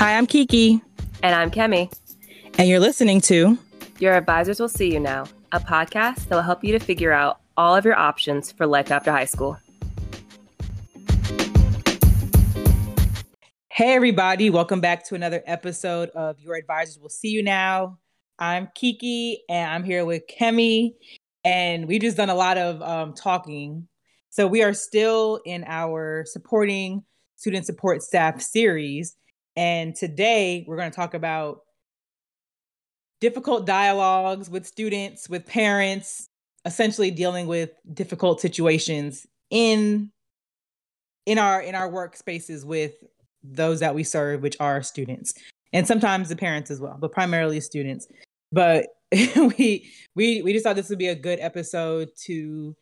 Hi, I'm Kiki. And I'm Kemi. And you're listening to Your Advisors Will See You Now, a podcast that will help you to figure out all of your options for life after high school. Hey, everybody. Welcome back to another episode of Your Advisors Will See You Now. I'm Kiki, and I'm here with Kemi. And we've just done a lot of um, talking. So we are still in our supporting student support staff series. And today we're going to talk about difficult dialogues with students, with parents, essentially dealing with difficult situations in in our in our workspaces with those that we serve, which are students, and sometimes the parents as well, but primarily students. But we we we just thought this would be a good episode to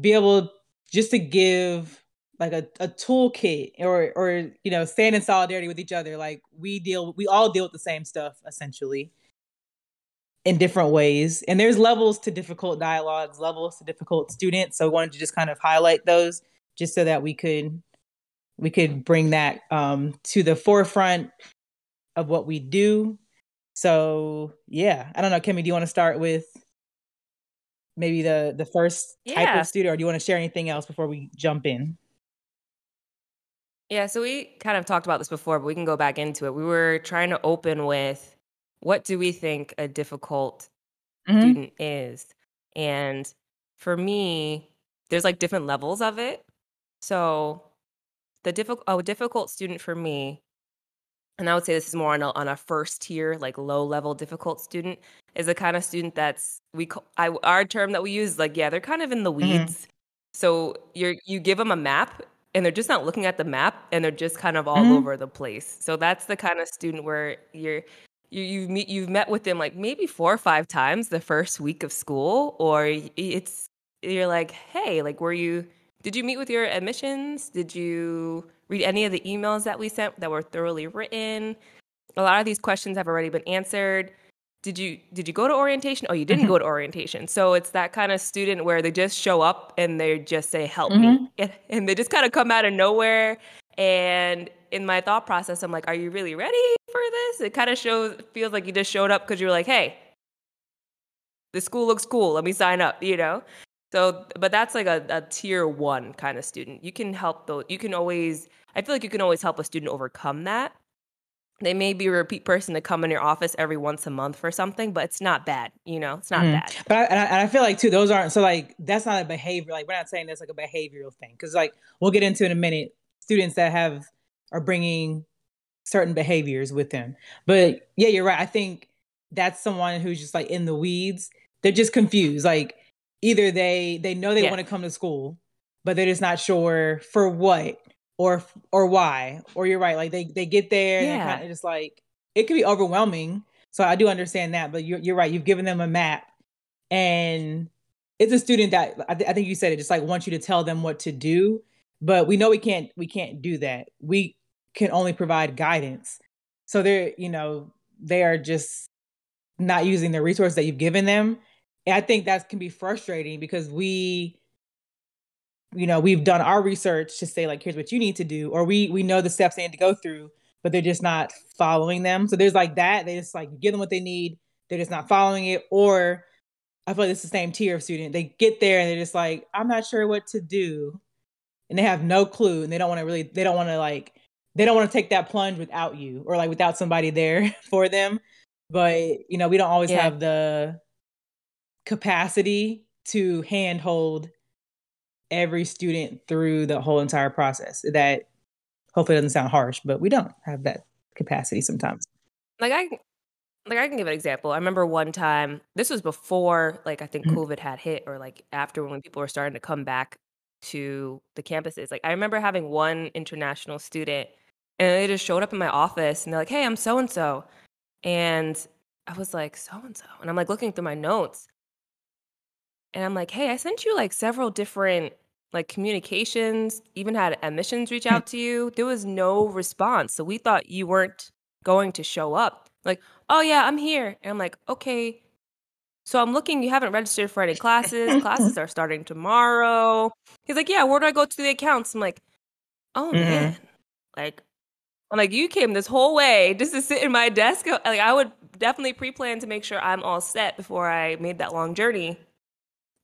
be able just to give like a, a toolkit or or you know stand in solidarity with each other like we deal we all deal with the same stuff essentially in different ways and there's levels to difficult dialogues levels to difficult students so i wanted to just kind of highlight those just so that we could we could bring that um, to the forefront of what we do. So yeah, I don't know, Kemi, do you want to start with maybe the the first yeah. type of student, or do you want to share anything else before we jump in? Yeah, so we kind of talked about this before, but we can go back into it. We were trying to open with what do we think a difficult mm-hmm. student is? And for me, there's like different levels of it. So the difficult a difficult student for me and I would say this is more on a, on a first tier, like low level difficult student, is the kind of student that's we call, I, our term that we use like yeah they're kind of in the mm-hmm. weeds. Mm-hmm. So you're you give them a map and they're just not looking at the map and they're just kind of all mm-hmm. over the place. So that's the kind of student where you're you you meet you've met with them like maybe four or five times the first week of school, or it's you're like hey like were you did you meet with your admissions? Did you read any of the emails that we sent that were thoroughly written? A lot of these questions have already been answered. Did you did you go to orientation? Oh, you didn't mm-hmm. go to orientation. So it's that kind of student where they just show up and they just say help mm-hmm. me. And they just kind of come out of nowhere and in my thought process I'm like, are you really ready for this? It kind of shows feels like you just showed up cuz you were like, "Hey, the school looks cool. Let me sign up," you know? So, but that's like a, a tier one kind of student. You can help though. You can always. I feel like you can always help a student overcome that. They may be a repeat person to come in your office every once a month for something, but it's not bad. You know, it's not mm. bad. But I, and I, and I feel like too, those aren't so like that's not a behavior. Like we're not saying that's like a behavioral thing because like we'll get into in a minute students that have are bringing certain behaviors with them. But yeah, you're right. I think that's someone who's just like in the weeds. They're just confused. Like either they they know they yeah. want to come to school, but they're just not sure for what or or why. Or you're right, like they they get there yeah. and kind of just like it could be overwhelming. So I do understand that, but you're you're right. You've given them a map, and it's a student that I, th- I think you said it just like wants you to tell them what to do. But we know we can't we can't do that. We can only provide guidance. So they're you know they are just not using the resource that you've given them and I think that can be frustrating because we, you know, we've done our research to say like, here's what you need to do, or we we know the steps they need to go through, but they're just not following them. So there's like that. They just like give them what they need. They're just not following it. Or I feel like it's the same tier of student. They get there and they're just like, I'm not sure what to do. And they have no clue and they don't want to really, they don't want to like, they don't want to take that plunge without you or like without somebody there for them. But, you know, we don't always yeah. have the capacity to handhold every student through the whole entire process. That hopefully doesn't sound harsh, but we don't have that capacity sometimes. Like I like I can give an example. I remember one time, this was before like I think mm-hmm. COVID had hit or like after when people were starting to come back to the campuses. Like I remember having one international student and they just showed up in my office and they're like, "Hey, I'm so and so." And I was like, "So and so." And I'm like looking through my notes and I'm like, hey, I sent you like several different like communications, even had admissions reach out to you. There was no response. So we thought you weren't going to show up. Like, oh yeah, I'm here. And I'm like, okay. So I'm looking, you haven't registered for any classes. classes are starting tomorrow. He's like, yeah, where do I go to the accounts? I'm like, oh mm-hmm. man. Like, I'm like, you came this whole way just to sit in my desk. Like, I would definitely pre plan to make sure I'm all set before I made that long journey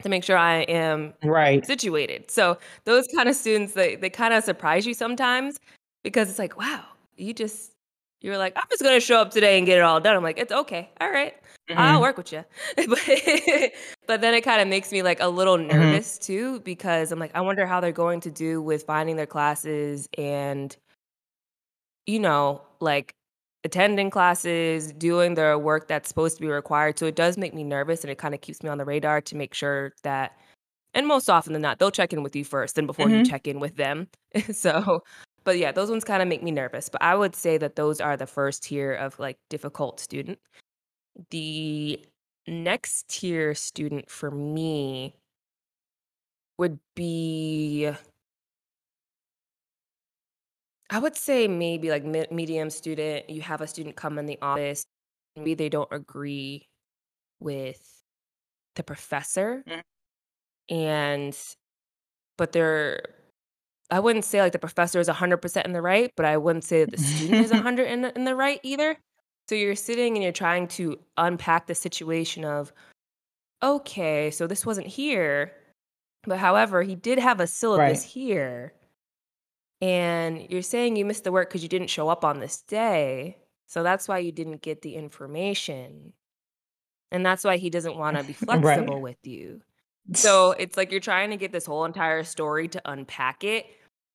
to make sure I am right situated. So those kind of students, they they kind of surprise you sometimes because it's like, wow, you just you're like, I'm just gonna show up today and get it all done. I'm like, it's okay, all right. Mm-hmm. I'll work with you. but, but then it kind of makes me like a little mm-hmm. nervous mm-hmm. too because I'm like, I wonder how they're going to do with finding their classes and you know, like attending classes, doing the work that's supposed to be required. So it does make me nervous and it kind of keeps me on the radar to make sure that, and most often than not, they'll check in with you first and before mm-hmm. you check in with them. so, but yeah, those ones kind of make me nervous. But I would say that those are the first tier of like difficult student. The next tier student for me would be I would say maybe like medium student, you have a student come in the office, maybe they don't agree with the professor mm. and but they're I wouldn't say like the professor is 100% in the right, but I wouldn't say that the student is 100 in the, in the right either. So you're sitting and you're trying to unpack the situation of okay, so this wasn't here, but however, he did have a syllabus right. here and you're saying you missed the work because you didn't show up on this day. So that's why you didn't get the information. And that's why he doesn't want to be flexible right. with you. So it's like you're trying to get this whole entire story to unpack it.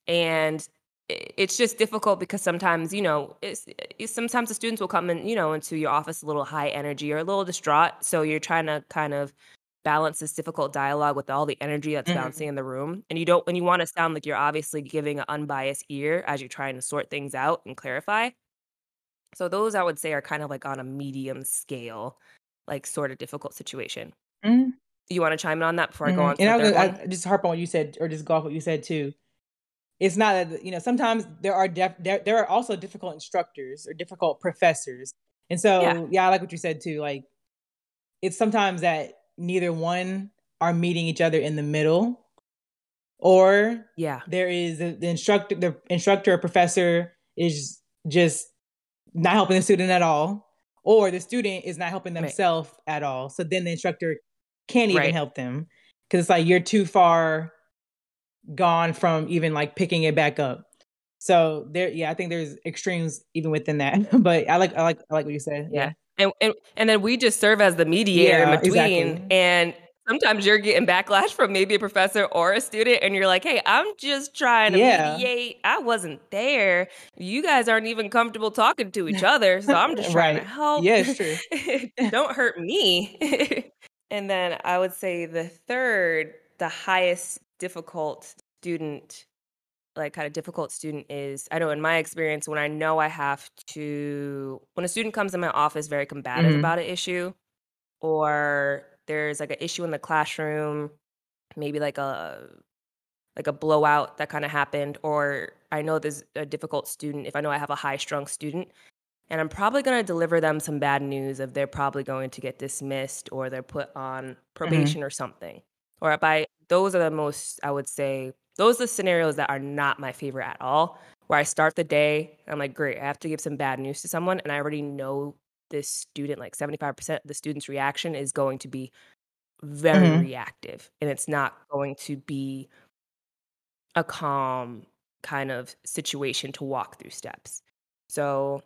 And it's just difficult because sometimes, you know, it's, it's, sometimes the students will come in, you know, into your office a little high energy or a little distraught. So you're trying to kind of balance this difficult dialogue with all the energy that's mm-hmm. bouncing in the room. And you don't, when you want to sound like you're obviously giving an unbiased ear as you're trying to sort things out and clarify. So those I would say are kind of like on a medium scale, like sort of difficult situation. Mm-hmm. You want to chime in on that before mm-hmm. I go mm-hmm. on? and I, I, just harp on what you said, or just go off what you said too. It's not that you know. Sometimes there are def- there, there are also difficult instructors or difficult professors, and so yeah. yeah, I like what you said too. Like it's sometimes that neither one are meeting each other in the middle. Or yeah. there is the, the instructor the instructor or professor is just not helping the student at all. Or the student is not helping themselves right. at all. So then the instructor can't even right. help them. Because it's like you're too far gone from even like picking it back up. So there yeah i think there's extremes even within that. But i like i like i like what you said. Yeah and, and and then we just serve as the mediator yeah, in between exactly. and sometimes you're getting backlash from maybe a professor or a student and you're like hey i'm just trying to yeah. mediate i wasn't there you guys aren't even comfortable talking to each other so i'm just trying right. to help yeah it's true don't hurt me and then i would say the third the highest difficult student like kind of difficult student is I know in my experience when I know I have to when a student comes in my office very combative mm-hmm. about an issue or there's like an issue in the classroom, maybe like a like a blowout that kind of happened or I know there's a difficult student if I know I have a high strung student and I'm probably going to deliver them some bad news of they're probably going to get dismissed or they're put on mm-hmm. probation mm-hmm. or something. Or by those are the most I would say those are the scenarios that are not my favorite at all. Where I start the day, I'm like, great, I have to give some bad news to someone, and I already know this student, like 75% of the student's reaction is going to be very mm-hmm. reactive, and it's not going to be a calm kind of situation to walk through steps. So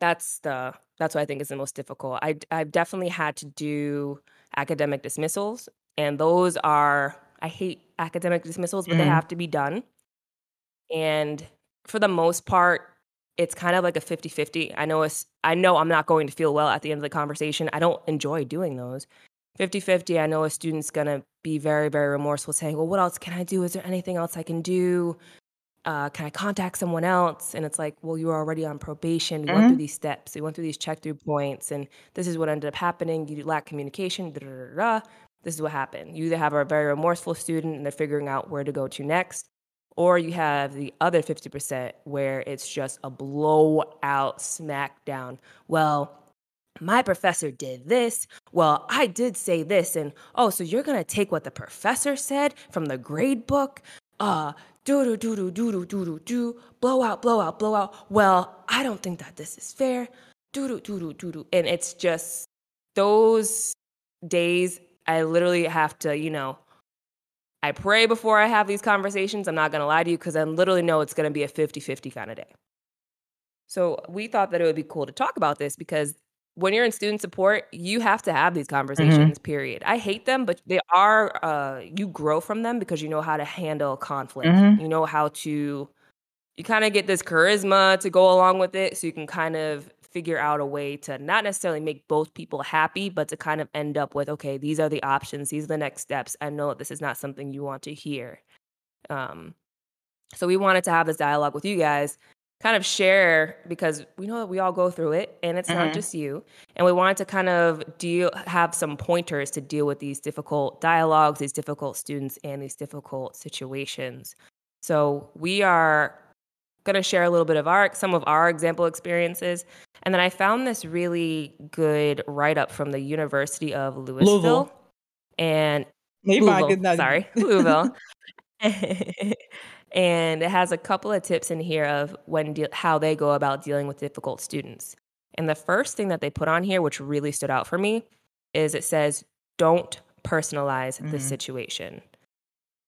that's the that's what I think is the most difficult. I I've definitely had to do academic dismissals, and those are I hate academic dismissals, but mm. they mm-hmm. have to be done. And for the most part, it's kind of like a 50-50. I know it's, I know I'm not going to feel well at the end of the conversation. I don't enjoy doing those. 50-50, I know a student's going to be very, very remorseful saying, well, what else can I do? Is there anything else I can do? Uh, can I contact someone else? And it's like, well, you were already on probation. We mm-hmm. went through mm-hmm. these steps. We went through these check through points, and this is what ended up happening. You lack communication. Da, da, da, this is what happened. You either have a very remorseful student and they're figuring out where to go to next, or you have the other 50% where it's just a blowout smackdown. Well, my professor did this. Well, I did say this. And oh, so you're going to take what the professor said from the grade book? uh, do do do do do do do do do, blow out, blow out, blow out. Well, I don't think that this is fair. Do do do do do do, and it's just those days. I literally have to, you know, I pray before I have these conversations. I'm not going to lie to you because I literally know it's going to be a 50 50 kind of day. So we thought that it would be cool to talk about this because when you're in student support, you have to have these mm-hmm. conversations, mm-hmm. period. I hate them, but they are, uh, you grow from them because you know how to handle conflict. Mm-hmm. You know how to, you kind of get this charisma to go along with it. So you can kind of figure out a way to not necessarily make both people happy, but to kind of end up with, okay, these are the options, these are the next steps. I know that this is not something you want to hear. Um, so we wanted to have this dialogue with you guys, kind of share because we know that we all go through it and it's mm-hmm. not just you. And we wanted to kind of deal have some pointers to deal with these difficult dialogues, these difficult students, and these difficult situations. So we are going to share a little bit of our some of our example experiences and then I found this really good write up from the University of Louisville. Louisville. And Louisville, sorry, Louisville. and it has a couple of tips in here of when de- how they go about dealing with difficult students. And the first thing that they put on here, which really stood out for me, is it says, "Don't personalize mm-hmm. the situation.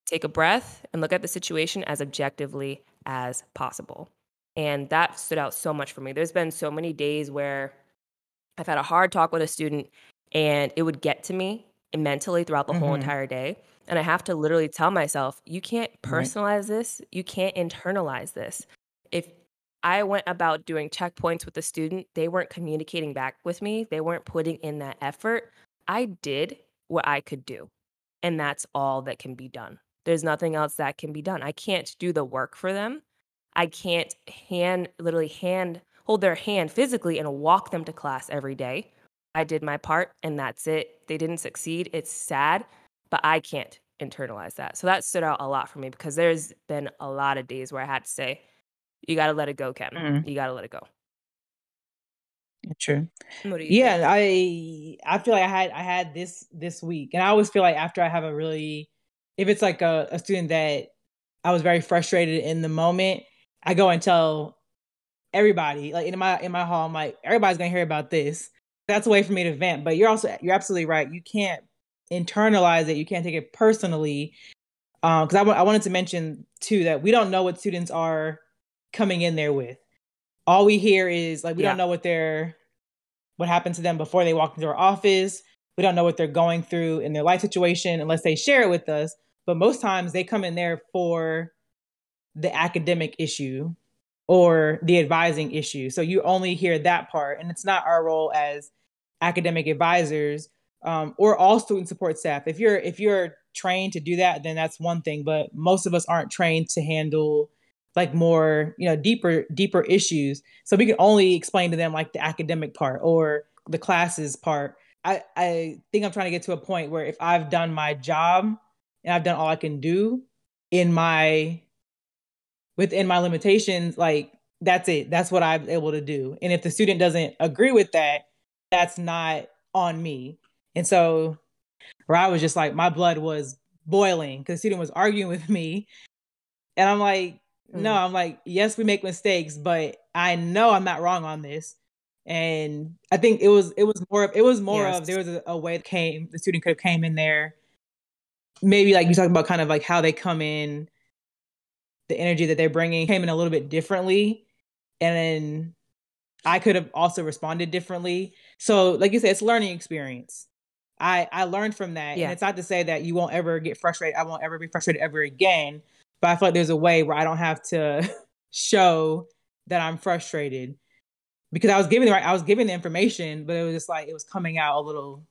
Take a breath and look at the situation as objectively as possible." And that stood out so much for me. There's been so many days where I've had a hard talk with a student and it would get to me mentally throughout the mm-hmm. whole entire day. And I have to literally tell myself, you can't personalize right. this, you can't internalize this. If I went about doing checkpoints with the student, they weren't communicating back with me, they weren't putting in that effort. I did what I could do. And that's all that can be done. There's nothing else that can be done. I can't do the work for them. I can't hand literally hand hold their hand physically and walk them to class every day. I did my part and that's it. They didn't succeed. It's sad, but I can't internalize that. So that stood out a lot for me because there's been a lot of days where I had to say, you got to let it go, Ken. Mm. You got to let it go. True. yeah, think? I I feel like I had I had this this week, and I always feel like after I have a really, if it's like a, a student that I was very frustrated in the moment, I go and tell everybody, like in my in my hall, I'm like, everybody's gonna hear about this. That's a way for me to vent. But you're also you're absolutely right. You can't internalize it. You can't take it personally. Um, because I, w- I wanted to mention too that we don't know what students are coming in there with. All we hear is like we yeah. don't know what they're what happened to them before they walked into our office. We don't know what they're going through in their life situation unless they share it with us. But most times they come in there for the academic issue or the advising issue. So you only hear that part, and it's not our role as academic advisors um, or all student support staff. If you're if you're trained to do that, then that's one thing. But most of us aren't trained to handle like more you know deeper deeper issues. So we can only explain to them like the academic part or the classes part. I I think I'm trying to get to a point where if I've done my job and I've done all I can do in my within my limitations, like that's it. That's what I'm able to do. And if the student doesn't agree with that, that's not on me. And so where I was just like, my blood was boiling because the student was arguing with me. And I'm like, mm. no, I'm like, yes, we make mistakes, but I know I'm not wrong on this. And I think it was it was more of it was more yes. of there was a, a way that came the student could have came in there. Maybe like you talked about kind of like how they come in the energy that they're bringing came in a little bit differently. And then i could have also responded differently. So like you said it's learning experience. I i learned from that. Yeah. and it's not to say that you won't ever get frustrated. I won't ever be frustrated ever again. But i feel like there's a way where i don't have to show that i'm frustrated. Because i was giving the right i was giving the information but it was just like it was coming out a little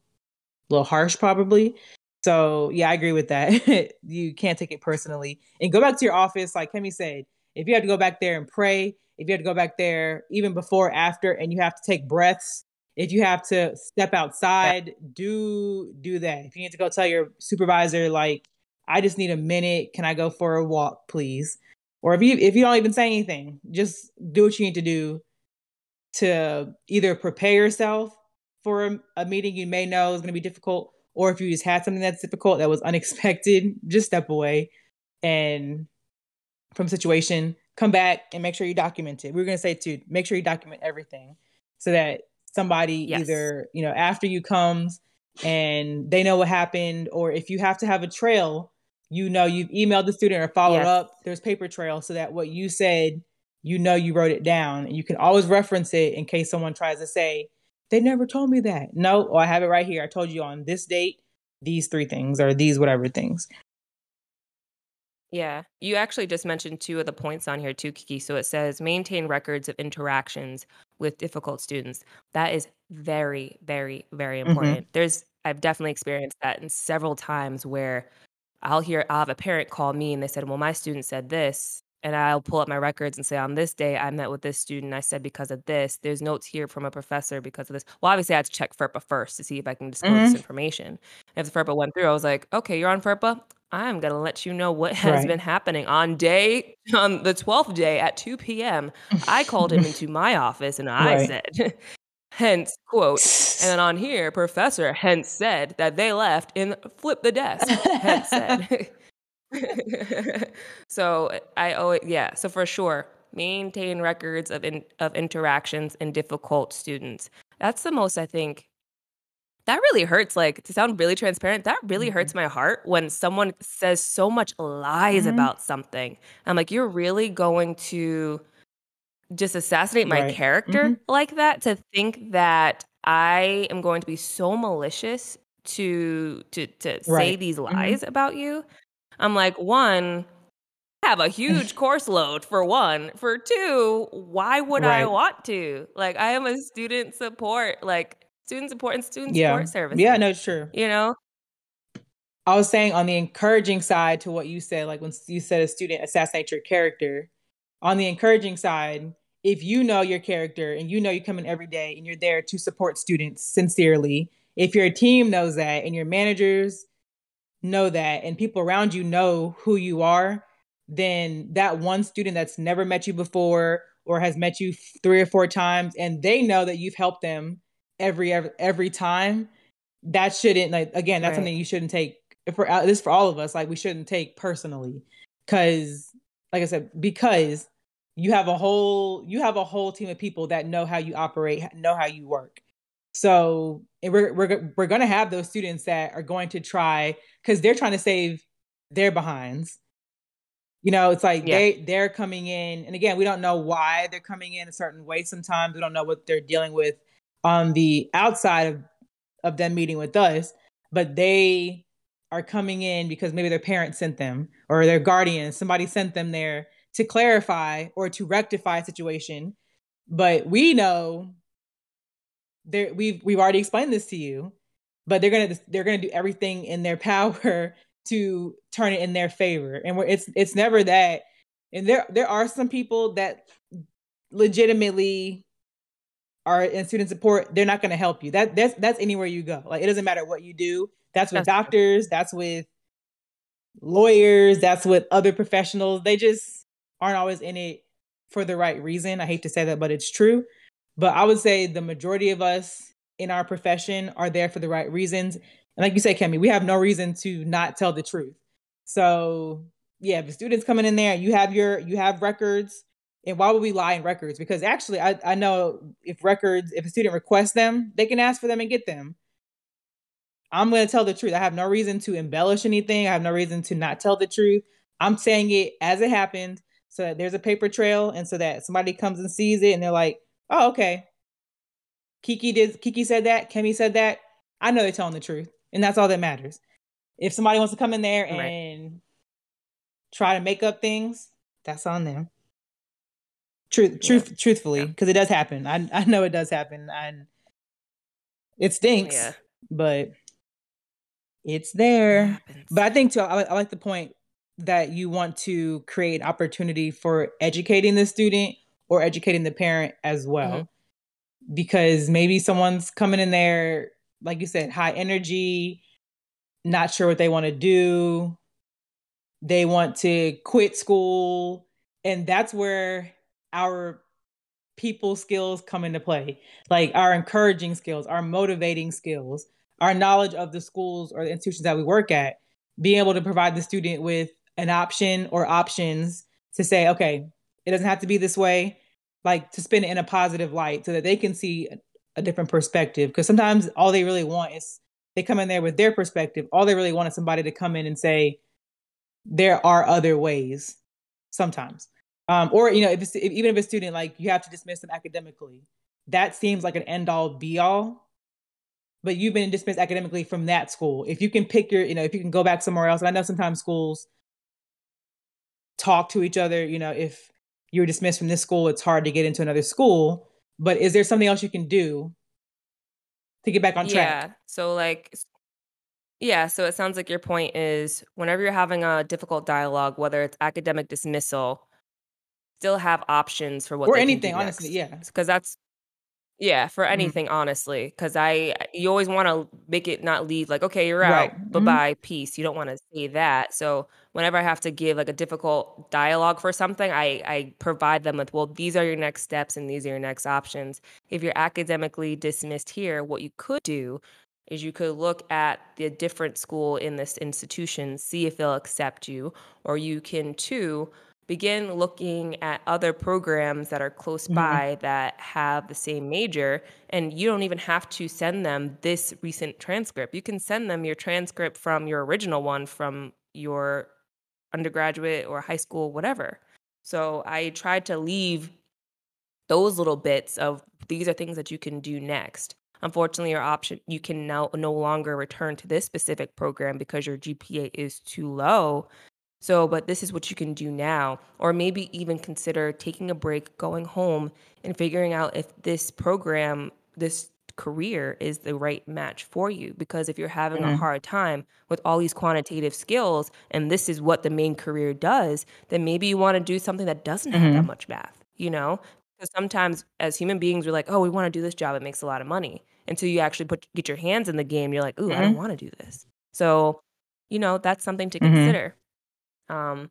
little harsh probably so yeah, I agree with that. you can't take it personally. And go back to your office, like Kemi said, if you have to go back there and pray, if you have to go back there even before, after, and you have to take breaths, if you have to step outside, do do that. If you need to go tell your supervisor, like, I just need a minute, can I go for a walk, please? Or if you if you don't even say anything, just do what you need to do to either prepare yourself for a, a meeting you may know is going to be difficult or if you just had something that's difficult that was unexpected, just step away. and from situation, come back and make sure you document it. We are going to say to make sure you document everything so that somebody yes. either, you know, after you comes and they know what happened, or if you have to have a trail, you know, you've emailed the student or followed yes. up, there's paper trail so that what you said, you know, you wrote it down and you can always reference it in case someone tries to say, they never told me that. No, oh, I have it right here. I told you on this date, these three things or these whatever things. Yeah. You actually just mentioned two of the points on here too, Kiki. So it says maintain records of interactions with difficult students. That is very, very, very mm-hmm. important. Mm-hmm. There's I've definitely experienced that in several times where I'll hear I'll have a parent call me and they said, Well, my student said this. And I'll pull up my records and say, on this day, I met with this student. I said because of this. There's notes here from a professor because of this. Well, obviously, I had to check FERPA first to see if I can disclose mm-hmm. this information. If the FERPA went through, I was like, okay, you're on FERPA. I'm going to let you know what has right. been happening on day, on the 12th day at 2 p.m. I called him into my office and I right. said, hence, quote, and then on here, Professor hence said that they left and flipped the desk, hence said. so I owe it, yeah. So for sure, maintain records of in, of interactions and difficult students. That's the most I think that really hurts. Like to sound really transparent, that really mm-hmm. hurts my heart when someone says so much lies mm-hmm. about something. I'm like, you're really going to just assassinate my right. character mm-hmm. like that to think that I am going to be so malicious to to to right. say these mm-hmm. lies about you. I'm like, one, I have a huge course load for one. For two, why would right. I want to? Like I am a student support like student support and student yeah. support service. Yeah, no, it's true. You know? I was saying on the encouraging side to what you said, like when you said a student assassinate your character, on the encouraging side, if you know your character and you know you come in every day and you're there to support students sincerely, if your team knows that and your managers know that and people around you know who you are, then that one student that's never met you before or has met you three or four times and they know that you've helped them every every, every time that shouldn't like again that's right. something you shouldn't take for uh, this for all of us like we shouldn't take personally because like i said because you have a whole you have a whole team of people that know how you operate know how you work so we're we're, we're going to have those students that are going to try because they're trying to save their behinds you know it's like yeah. they they're coming in and again we don't know why they're coming in a certain way sometimes we don't know what they're dealing with on the outside of, of them meeting with us, but they are coming in because maybe their parents sent them or their guardian, somebody sent them there to clarify or to rectify a situation. But we know there we've we've already explained this to you, but they're gonna they're gonna do everything in their power to turn it in their favor. And we're, it's it's never that. And there there are some people that legitimately are in student support, they're not to help you. That that's that's anywhere you go. Like it doesn't matter what you do. That's with that's doctors. True. That's with lawyers. That's with other professionals. They just aren't always in it for the right reason. I hate to say that, but it's true. But I would say the majority of us in our profession are there for the right reasons. And like you say, Kemi, we have no reason to not tell the truth. So yeah, the students coming in there, you have your you have records and why would we lie in records? Because actually, I, I know if records, if a student requests them, they can ask for them and get them. I'm going to tell the truth. I have no reason to embellish anything. I have no reason to not tell the truth. I'm saying it as it happened so that there's a paper trail and so that somebody comes and sees it and they're like, oh, okay. Kiki did, Kiki said that. Kemi said that. I know they're telling the truth. And that's all that matters. If somebody wants to come in there and right. try to make up things, that's on them. Truth, truth, yeah. truthfully, because yeah. it does happen. I I know it does happen, and it stinks. Yeah. But it's there. It but I think too, I, I like the point that you want to create opportunity for educating the student or educating the parent as well. Mm-hmm. Because maybe someone's coming in there, like you said, high energy, not sure what they want to do. They want to quit school. And that's where our people skills come into play, like our encouraging skills, our motivating skills, our knowledge of the schools or the institutions that we work at, being able to provide the student with an option or options to say, okay, it doesn't have to be this way, like to spin it in a positive light so that they can see a different perspective. Because sometimes all they really want is they come in there with their perspective. All they really want is somebody to come in and say, there are other ways sometimes. Um, or, you know, if, if even if a student, like you have to dismiss them academically, that seems like an end all be all but you've been dismissed academically from that school. If you can pick your, you know, if you can go back somewhere else, and I know sometimes schools talk to each other, you know, if you're dismissed from this school, it's hard to get into another school. But is there something else you can do to get back on track? Yeah. So, like, yeah. So it sounds like your point is whenever you're having a difficult dialogue, whether it's academic dismissal, still have options for what or anything. honestly, yeah, because that's yeah, for mm-hmm. anything, mm-hmm. honestly, because I you always want to make it not leave like okay, you're right. out, bye bye, mm-hmm. peace. You don't want to say that. So whenever I have to give like a difficult dialogue for something, I I provide them with well, these are your next steps and these are your next options. If you're academically dismissed here, what you could do is you could look at the different school in this institution, see if they'll accept you, or you can too begin looking at other programs that are close mm-hmm. by that have the same major and you don't even have to send them this recent transcript. You can send them your transcript from your original one from your undergraduate or high school whatever. So i tried to leave those little bits of these are things that you can do next. Unfortunately your option you can now no longer return to this specific program because your gpa is too low so, but this is what you can do now. Or maybe even consider taking a break, going home, and figuring out if this program, this career is the right match for you. Because if you're having mm-hmm. a hard time with all these quantitative skills and this is what the main career does, then maybe you want to do something that doesn't mm-hmm. have that mm-hmm. much math, you know? Because sometimes as human beings, we're like, oh, we want to do this job, it makes a lot of money. Until you actually put get your hands in the game, you're like, ooh, mm-hmm. I don't want to do this. So, you know, that's something to mm-hmm. consider. Um,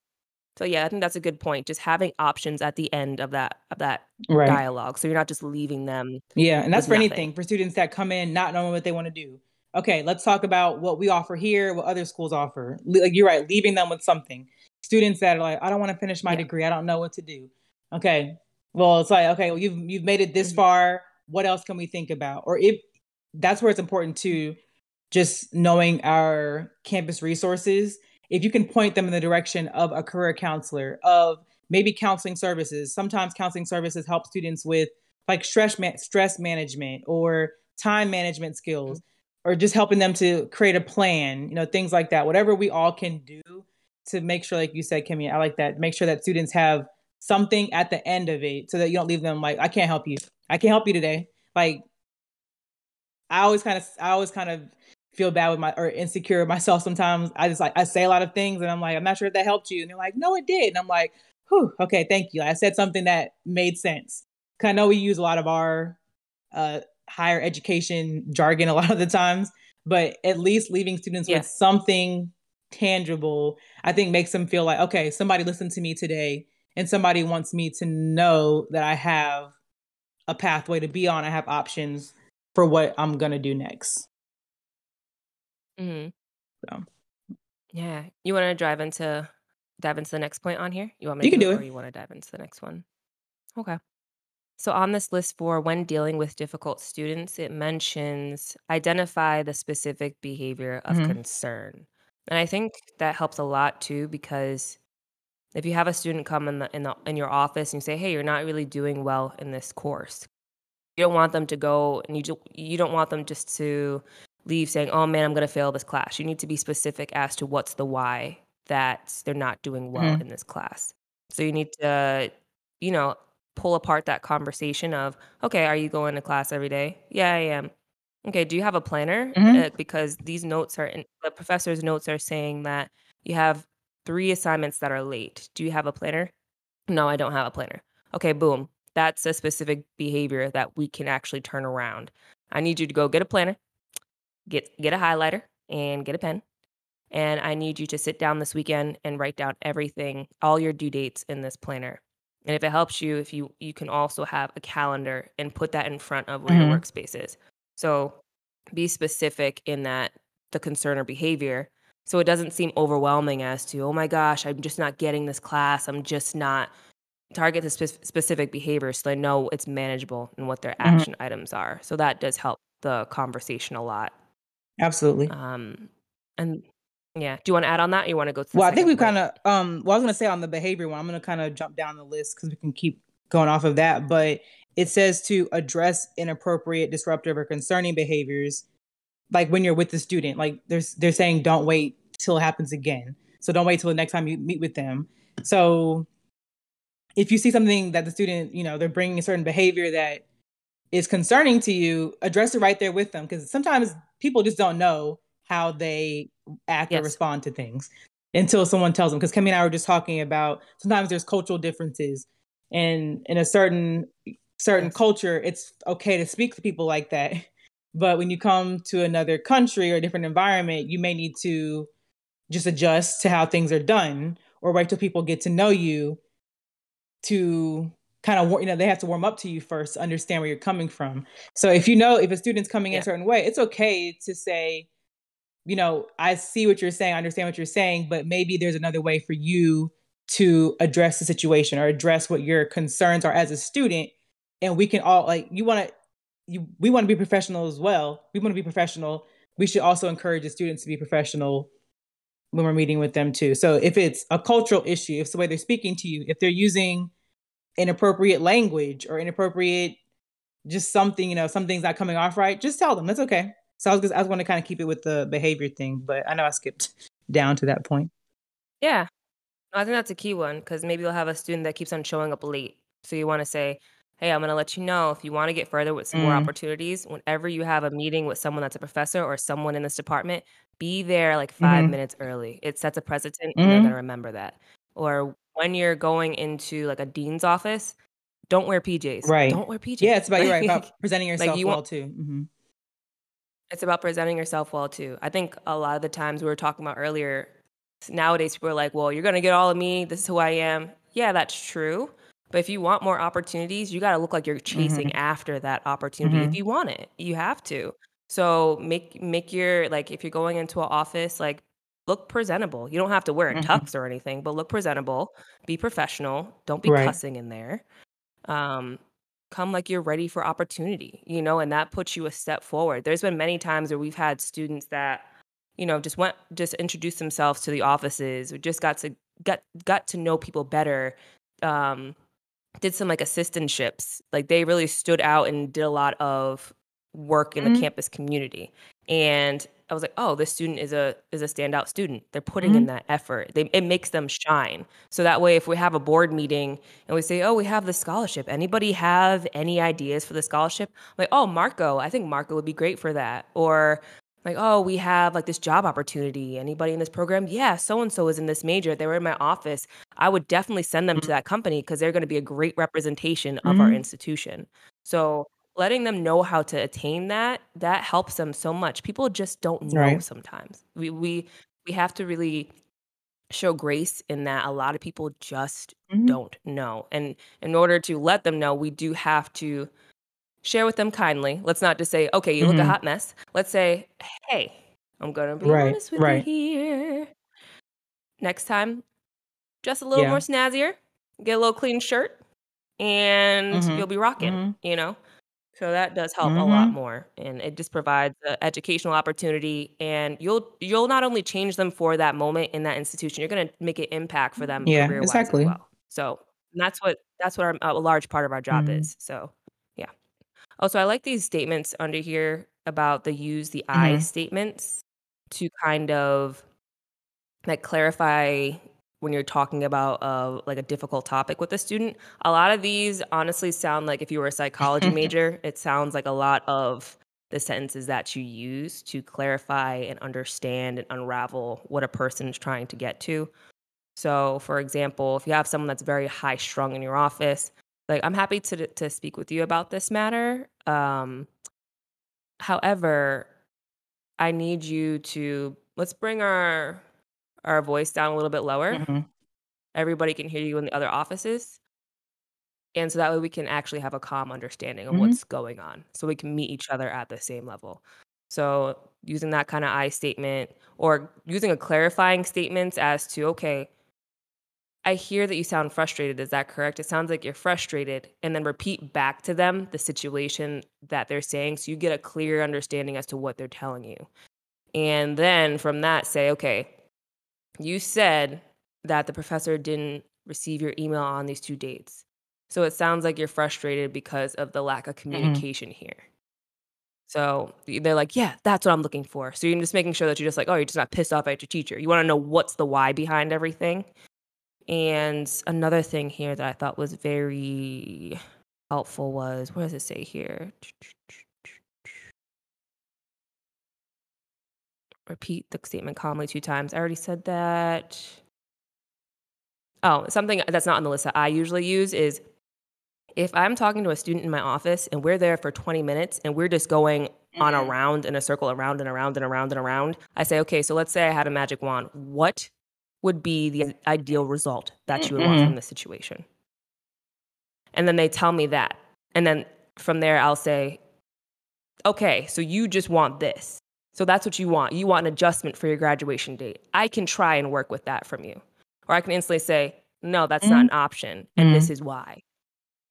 so yeah, I think that's a good point. Just having options at the end of that of that right. dialogue, so you're not just leaving them. Yeah, and that's for nothing. anything for students that come in not knowing what they want to do. Okay, let's talk about what we offer here, what other schools offer. Like you're right, leaving them with something. Students that are like, I don't want to finish my yeah. degree, I don't know what to do. Okay, well, it's like okay, well, you've you've made it this mm-hmm. far. What else can we think about? Or if that's where it's important to just knowing our campus resources if you can point them in the direction of a career counselor, of maybe counseling services. Sometimes counseling services help students with like stress ma- stress management or time management skills mm-hmm. or just helping them to create a plan, you know, things like that. Whatever we all can do to make sure like you said Kemi, I like that. Make sure that students have something at the end of it so that you don't leave them like I can't help you. I can't help you today. Like I always kind of I always kind of feel bad with my or insecure myself sometimes. I just like I say a lot of things and I'm like, I'm not sure if that helped you. And they're like, no, it did. And I'm like, whew, okay, thank you. I said something that made sense. Cause I know we use a lot of our uh, higher education jargon a lot of the times, but at least leaving students with something tangible, I think makes them feel like, okay, somebody listened to me today and somebody wants me to know that I have a pathway to be on. I have options for what I'm going to do next. Mm-hmm. So yeah, you want to drive into dive into the next point on here? You want me? You to can do it, or you want to dive into the next one? Okay. So on this list for when dealing with difficult students, it mentions identify the specific behavior of mm-hmm. concern. And I think that helps a lot too because if you have a student come in the in the in your office and you say, "Hey, you're not really doing well in this course." You don't want them to go and you you don't want them just to leave saying, oh man, I'm going to fail this class. You need to be specific as to what's the why that they're not doing well mm-hmm. in this class. So you need to, you know, pull apart that conversation of, okay, are you going to class every day? Yeah, I am. Okay, do you have a planner? Mm-hmm. Uh, because these notes are, in, the professor's notes are saying that you have three assignments that are late. Do you have a planner? No, I don't have a planner. Okay, boom. That's a specific behavior that we can actually turn around. I need you to go get a planner get get a highlighter and get a pen. And I need you to sit down this weekend and write down everything, all your due dates in this planner. And if it helps you, if you you can also have a calendar and put that in front of where mm-hmm. your workspace is. So be specific in that the concern or behavior So it doesn't seem overwhelming as to, oh my gosh, I'm just not getting this class. I'm just not target the spe- specific behavior so they know it's manageable and what their mm-hmm. action mm-hmm. items are. So that does help the conversation a lot. Absolutely. Um, and yeah, do you want to add on that? you want to go? To well, I think we kind of. Um, well, I was going to say on the behavior one, I'm going to kind of jump down the list because we can keep going off of that. But it says to address inappropriate, disruptive, or concerning behaviors, like when you're with the student. Like there's they're saying don't wait till it happens again. So don't wait till the next time you meet with them. So if you see something that the student, you know, they're bringing a certain behavior that is concerning to you, address it right there with them because sometimes people just don't know how they act yes. or respond to things until someone tells them. Because Kemi and I were just talking about sometimes there's cultural differences, and in a certain certain yes. culture, it's okay to speak to people like that. But when you come to another country or a different environment, you may need to just adjust to how things are done, or wait till people get to know you to kind of you know they have to warm up to you first to understand where you're coming from so if you know if a student's coming yeah. in a certain way it's okay to say you know i see what you're saying i understand what you're saying but maybe there's another way for you to address the situation or address what your concerns are as a student and we can all like you want to you we want to be professional as well we want to be professional we should also encourage the students to be professional when we're meeting with them too. So if it's a cultural issue, if it's the way they're speaking to you, if they're using inappropriate language or inappropriate just something, you know, something's not coming off right, just tell them. That's okay. So I was I was going to kind of keep it with the behavior thing, but I know I skipped down to that point. Yeah. I think that's a key one because maybe you'll have a student that keeps on showing up late. So you want to say, hey, I'm going to let you know if you want to get further with some mm. more opportunities, whenever you have a meeting with someone that's a professor or someone in this department, be there like 5 mm-hmm. minutes early. It sets a precedent mm-hmm. and they're going to remember that. Or when you're going into like a dean's office, don't wear PJs. Right. Don't wear PJs. Yeah, it's about, you're right, about presenting yourself like you well want, too. Mm-hmm. It's about presenting yourself well too. I think a lot of the times we were talking about earlier, nowadays people are like, well, you're going to get all of me. This is who I am. Yeah, that's true. But if you want more opportunities, you got to look like you're chasing mm-hmm. after that opportunity. Mm-hmm. If you want it, you have to. So make make your like if you're going into an office, like look presentable. You don't have to wear a mm-hmm. tux or anything, but look presentable. Be professional. Don't be right. cussing in there. Um, come like you're ready for opportunity, you know, and that puts you a step forward. There's been many times where we've had students that, you know, just went just introduced themselves to the offices, or just got to got got to know people better. Um, did some like assistantships. Like they really stood out and did a lot of work in mm-hmm. the campus community. And I was like, oh, this student is a is a standout student. They're putting mm-hmm. in that effort. They, it makes them shine. So that way, if we have a board meeting and we say, oh, we have the scholarship. Anybody have any ideas for the scholarship? I'm like, oh, Marco, I think Marco would be great for that. Or like, oh, we have like this job opportunity. Anybody in this program? Yeah, so and so is in this major. They were in my office. I would definitely send them to mm-hmm. that company because they're going to be a great representation of mm-hmm. our institution. So letting them know how to attain that that helps them so much. People just don't know right. sometimes. We we we have to really show grace in that a lot of people just mm-hmm. don't know. And in order to let them know, we do have to share with them kindly. Let's not just say, okay, you mm-hmm. look a mm-hmm. hot mess. Let's say, hey, I'm going to be right, honest with right. you here. Next time, just a little yeah. more snazzier, get a little clean shirt, and mm-hmm. you'll be rocking, mm-hmm. you know? So that does help a lot mm-hmm. more, and it just provides an educational opportunity. And you'll you'll not only change them for that moment in that institution, you're going to make an impact for them yeah, exactly. well. So that's what that's what our, a large part of our job is. So yeah. also, I like these statements under here about the use the I mm-hmm. statements to kind of like clarify when you're talking about uh, like a difficult topic with a student. A lot of these honestly sound like if you were a psychology major, it sounds like a lot of the sentences that you use to clarify and understand and unravel what a person is trying to get to. So, for example, if you have someone that's very high strung in your office, like i'm happy to to speak with you about this matter um however i need you to let's bring our our voice down a little bit lower mm-hmm. everybody can hear you in the other offices and so that way we can actually have a calm understanding of mm-hmm. what's going on so we can meet each other at the same level So using that kind of I statement or using a clarifying statement as to, okay, I hear that you sound frustrated. Is that correct? It sounds like you're frustrated. And then repeat back to them the situation that they're saying so you get a clear understanding as to what they're telling you. And then from that, say, okay, you said that the professor didn't receive your email on these two dates. So it sounds like you're frustrated because of the lack of mm-hmm. communication mm-hmm. here. So they're like, yeah, that's what I'm looking for. So you're just making sure that you're just like, oh, you're just not pissed off at your teacher. You want to know what's the why behind everything. And another thing here that I thought was very helpful was what does it say here? Repeat the statement calmly two times. I already said that. Oh, something that's not on the list that I usually use is if I'm talking to a student in my office and we're there for 20 minutes and we're just going mm-hmm. on a mm-hmm. round in a circle around and around and around and around, I say, okay, so let's say I had a magic wand. What would be the ideal result that you would mm-hmm. want from the situation? And then they tell me that. And then from there, I'll say, okay, so you just want this. So that's what you want. You want an adjustment for your graduation date. I can try and work with that from you. Or I can instantly say, no, that's mm-hmm. not an option. And mm-hmm. this is why.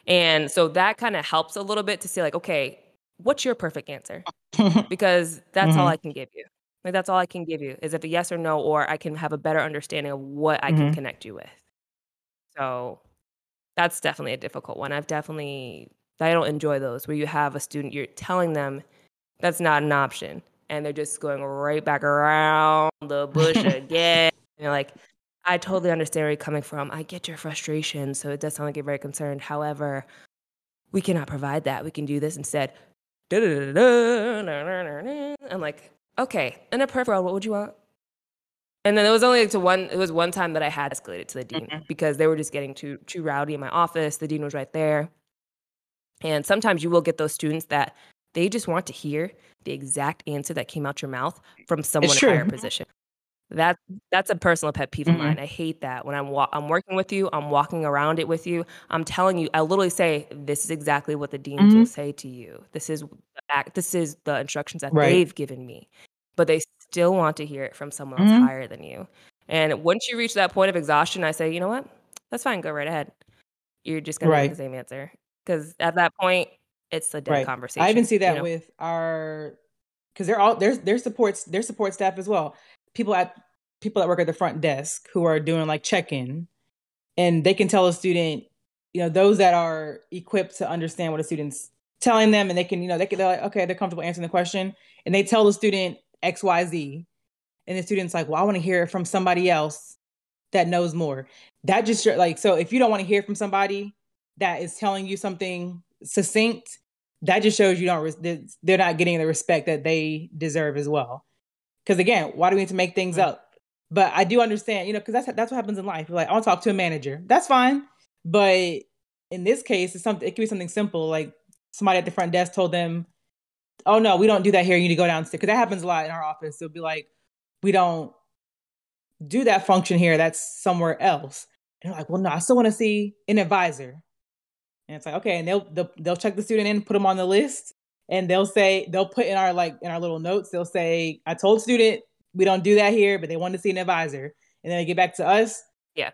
And so that kind of helps a little bit to say, like, okay, what's your perfect answer? because that's all mm-hmm. I can give you. Like that's all I can give you is if a yes or no, or I can have a better understanding of what I can mm-hmm. connect you with. So that's definitely a difficult one. I've definitely I don't enjoy those where you have a student you're telling them that's not an option and they're just going right back around the bush again. And you're like, I totally understand where you're coming from. I get your frustration. So it does sound like you're very concerned. However, we cannot provide that. We can do this instead. I'm like, okay, in a perfect world, what would you want? And then it was only like to one. It was one time that I had escalated to the dean mm-hmm. because they were just getting too too rowdy in my office. The dean was right there, and sometimes you will get those students that they just want to hear the exact answer that came out your mouth from someone in a higher position. That that's a personal pet peeve mm-hmm. of mine. I hate that when I'm wa- I'm working with you, I'm walking around it with you. I'm telling you, I literally say, "This is exactly what the deans mm-hmm. will say to you. This is act. This is the instructions that right. they've given me." But they still want to hear it from someone else mm-hmm. higher than you. And once you reach that point of exhaustion, I say, "You know what? That's fine. Go right ahead. You're just gonna right. get the same answer." Because at that point, it's a dead right. conversation. I even see that you know? with our because they're all there's their supports their support staff as well people at people that work at the front desk who are doing like check-in and they can tell a student you know those that are equipped to understand what a student's telling them and they can you know they can they're like okay they're comfortable answering the question and they tell the student xyz and the student's like well i want to hear it from somebody else that knows more that just like so if you don't want to hear from somebody that is telling you something succinct that just shows you don't they're not getting the respect that they deserve as well because again, why do we need to make things right. up? But I do understand, you know, because that's that's what happens in life. Like, I'll talk to a manager. That's fine. But in this case, it's something. It could be something simple, like somebody at the front desk told them, "Oh no, we don't do that here. You need to go downstairs." Because that happens a lot in our office. It'll be like, "We don't do that function here. That's somewhere else." And they're like, "Well, no, I still want to see an advisor." And it's like, okay, and they'll they'll, they'll check the student in, put them on the list, and they'll say they'll put in our like in our little notes they'll say i told student we don't do that here but they want to see an advisor. And then they get back to us. Yeah.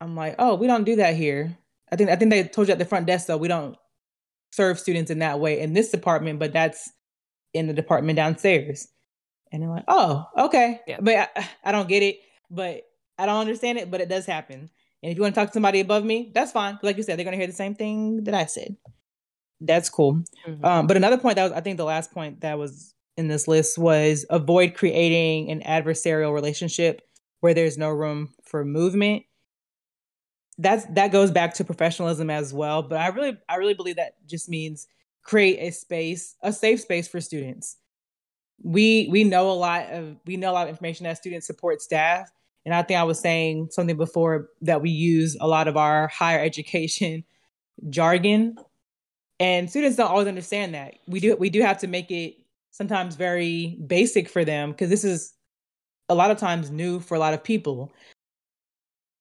I'm like oh we don't do that here. I think i think they told you at the front desk though we don't serve students in that way in this department but that's in the department downstairs. And they're like oh okay. Yeah. but I, I don't get it but i don't understand it but it does happen and if you want to talk to somebody above me that's fine like you said they're going to hear the same thing that i said that's cool. Mm-hmm. Um, but another point that was, I think, the last point that was in this list was avoid creating an adversarial relationship where there's no room for movement. That's that goes back to professionalism as well. But I really, I really believe that just means create a space, a safe space for students. We we know a lot of we know a lot of information as student support staff. And I think I was saying something before that we use a lot of our higher education jargon. And students don't always understand that. We do we do have to make it sometimes very basic for them because this is a lot of times new for a lot of people.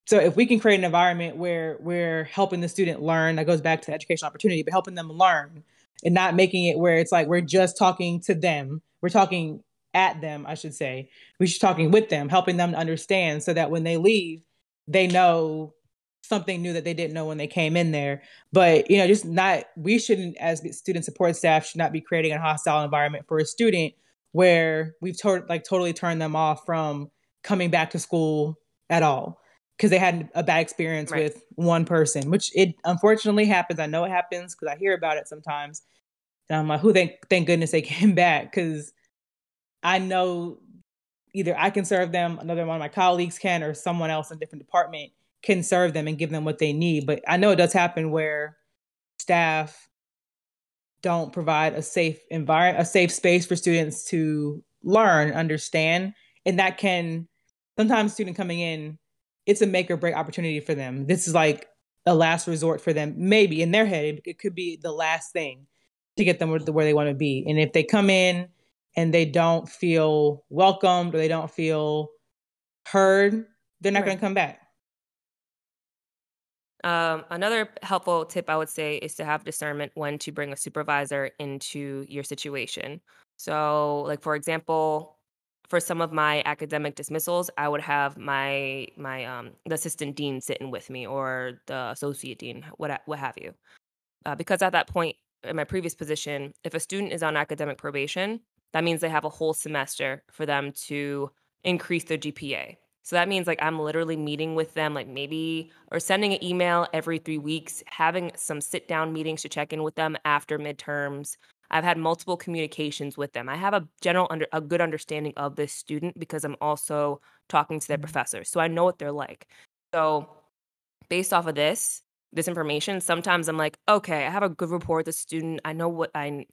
So if we can create an environment where we're helping the student learn that goes back to educational opportunity but helping them learn and not making it where it's like we're just talking to them. We're talking at them, I should say. We should talking with them, helping them to understand so that when they leave, they know something new that they didn't know when they came in there. But, you know, just not, we shouldn't, as student support staff, should not be creating a hostile environment for a student where we've to- like totally turned them off from coming back to school at all because they had a bad experience right. with one person, which it unfortunately happens. I know it happens because I hear about it sometimes. And I'm like, who thank thank goodness they came back because I know either I can serve them, another one of my colleagues can, or someone else in a different department can serve them and give them what they need. But I know it does happen where staff don't provide a safe environment, a safe space for students to learn, understand, and that can sometimes student coming in it's a make or break opportunity for them. This is like a last resort for them. Maybe in their head, it could be the last thing to get them where they want to be. And if they come in and they don't feel welcomed or they don't feel heard, they're not right. going to come back. Um, another helpful tip I would say is to have discernment when to bring a supervisor into your situation. So, like for example, for some of my academic dismissals, I would have my my um the assistant dean sitting with me or the associate dean, what what have you, uh, because at that point in my previous position, if a student is on academic probation, that means they have a whole semester for them to increase their GPA. So that means like I'm literally meeting with them, like maybe or sending an email every three weeks, having some sit down meetings to check in with them after midterms, I've had multiple communications with them. I have a general under a good understanding of this student because I'm also talking to their mm-hmm. professors. So I know what they're like. So based off of this, this information, sometimes I'm like, okay, I have a good rapport with the student. I know what I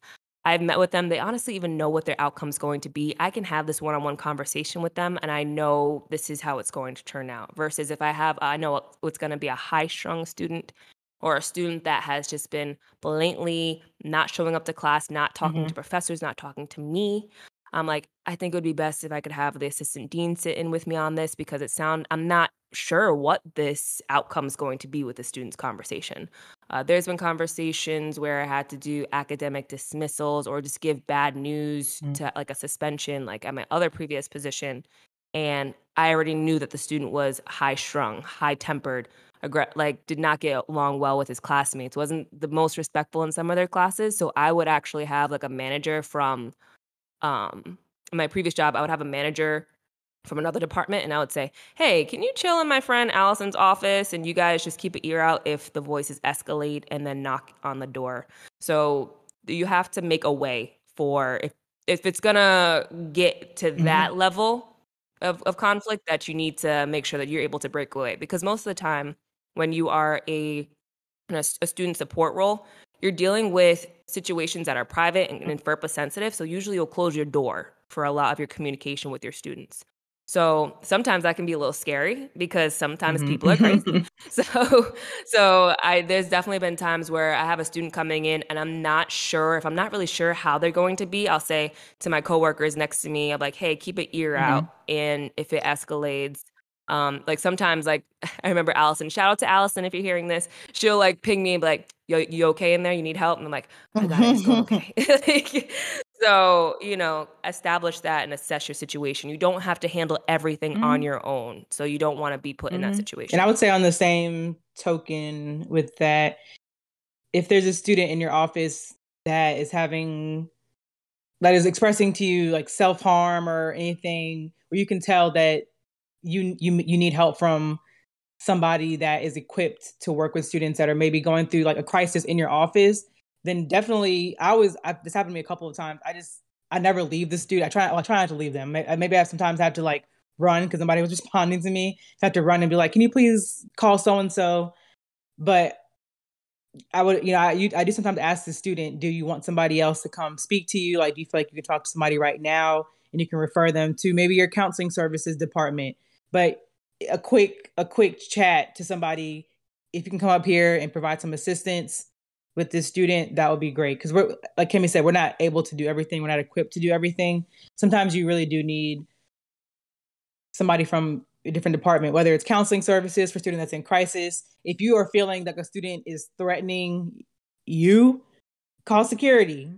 I've met with them. They honestly even know what their outcome's going to be. I can have this one-on-one conversation with them and I know this is how it's going to turn out. Versus if I have I know what's going to be a high-strung student or a student that has just been blatantly not showing up to class, not talking mm-hmm. to professors, not talking to me. I'm like, I think it would be best if I could have the assistant dean sit in with me on this because it sound I'm not sure what this outcome is going to be with the student's conversation. Uh, there's been conversations where I had to do academic dismissals or just give bad news mm-hmm. to like a suspension, like at my other previous position, and I already knew that the student was high strung, high tempered, like did not get along well with his classmates wasn't the most respectful in some of their classes so i would actually have like a manager from um my previous job i would have a manager from another department and i would say hey can you chill in my friend allison's office and you guys just keep an ear out if the voices escalate and then knock on the door so you have to make a way for if if it's gonna get to mm-hmm. that level of, of conflict that you need to make sure that you're able to break away because most of the time when you are a a student support role, you're dealing with situations that are private and, and FERPA sensitive. So usually you'll close your door for a lot of your communication with your students. So sometimes that can be a little scary because sometimes mm-hmm. people are crazy. so so I there's definitely been times where I have a student coming in and I'm not sure if I'm not really sure how they're going to be. I'll say to my coworkers next to me, I'm like, "Hey, keep an ear mm-hmm. out and if it escalates, um, like sometimes, like I remember Allison. Shout out to Allison if you're hearing this. She'll like ping me and be like, "Yo, you okay in there? You need help?" And I'm like, "I got it. okay." like, so you know, establish that and assess your situation. You don't have to handle everything mm-hmm. on your own. So you don't want to be put mm-hmm. in that mm-hmm. situation. And I would say on the same token with that, if there's a student in your office that is having that is expressing to you like self harm or anything where you can tell that you you you need help from somebody that is equipped to work with students that are maybe going through like a crisis in your office, then definitely I was I, this happened to me a couple of times. I just I never leave the student. I try well, I try not to leave them. Maybe I sometimes have to like run because somebody was responding to me. I have to run and be like, "Can you please call so and so?" But I would, you know, I, you, I do sometimes ask the student, "Do you want somebody else to come speak to you? Like, do you feel like you can talk to somebody right now, and you can refer them to maybe your counseling services department?" but a quick a quick chat to somebody. If you can come up here and provide some assistance with this student that would be great. Because we're like Kemi said we're not able to do everything. We're not equipped to do everything. Sometimes you really do need somebody from a different department whether it's counseling services for student that's in crisis. If you are feeling like a student is threatening you call security.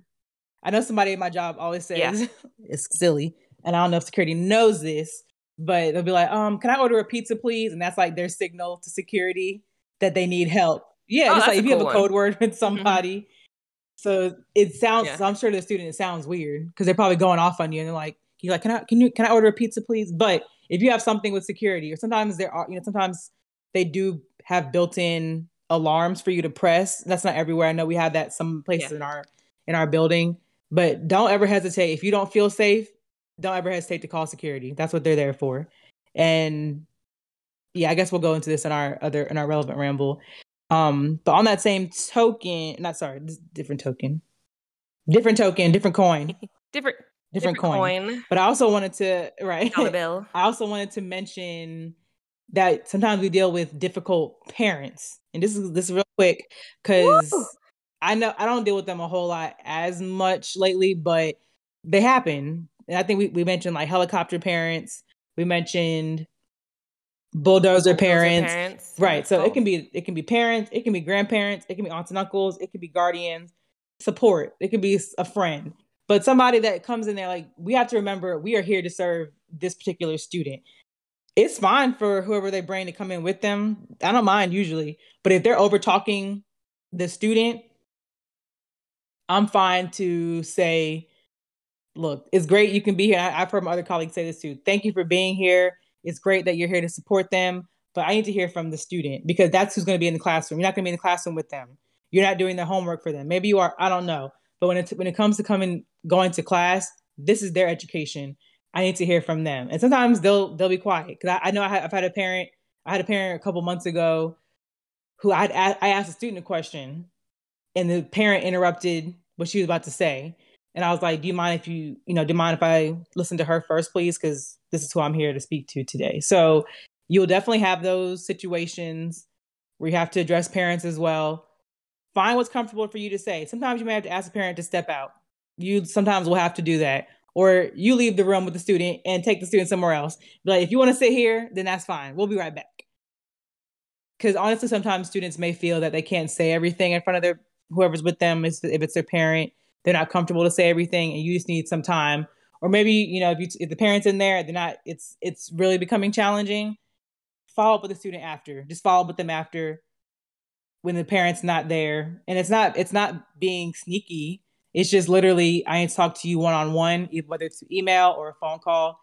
I know somebody at my job always says yeah. it's silly, and I don't know if security knows this, but they'll be like, um, can I order a pizza, please? And that's like their signal to security that they need help. Yeah, oh, just like if cool you have a code word with mm-hmm. somebody. Mm-hmm. So it sounds. Yeah. So I'm sure the student it sounds weird because they're probably going off on you and they're like, "You like, can I can you can I order a pizza, please?" But if you have something with security, or sometimes there are, you know, sometimes they do have built-in alarms for you to press. That's not everywhere. I know we have that some places yeah. in our in our building, but don't ever hesitate if you don't feel safe. Don't ever hesitate to call security. That's what they're there for. And yeah, I guess we'll go into this in our other in our relevant ramble. Um, but on that same token, not sorry, different token, different token, different coin, different different, different coin. coin. But I also wanted to right. Bill. I also wanted to mention that sometimes we deal with difficult parents, and this is this is real quick because I know I don't deal with them a whole lot as much lately, but they happen. And I think we, we mentioned like helicopter parents. We mentioned bulldozer, parents. parents. Right. So oh. it can be it can be parents, it can be grandparents, it can be aunts and uncles, it can be guardians, support, it can be a friend. But somebody that comes in there like we have to remember we are here to serve this particular student. It's fine for whoever they bring to come in with them. I don't mind usually. But if they're over talking the student, I'm fine to say, look, it's great you can be here. I've heard my other colleagues say this too. Thank you for being here it's great that you're here to support them, but I need to hear from the student because that's who's going to be in the classroom. You're not going to be in the classroom with them. You're not doing the homework for them. Maybe you are. I don't know. But when it when it comes to coming going to class, this is their education. I need to hear from them. And sometimes they'll they'll be quiet because I, I, know I have had a parent. I had a parent a couple months ago who I I asked a student a question, and the parent interrupted what she was about to say, and I was like, "Do you mind if you you know do you mind if I listen to her first, please? Because this is who I'm here to speak to today. So you'll definitely have those situations where you have to address parents as well. Find what's comfortable for you to say. Sometimes you may have to ask a parent to step out. You sometimes will have to do that. Or you leave the room with the student and take the student somewhere else. Like, if you want to sit here, then that's fine. We'll be right back. Because honestly, sometimes students may feel that they can't say everything in front of their whoever's with them. If it's their parent, they're not comfortable to say everything, and you just need some time. Or maybe you know if you if the parents in there they're not it's it's really becoming challenging follow up with the student after. Just follow up with them after when the parents not there. And it's not it's not being sneaky. It's just literally i talk to you one-on-one whether it's email or a phone call.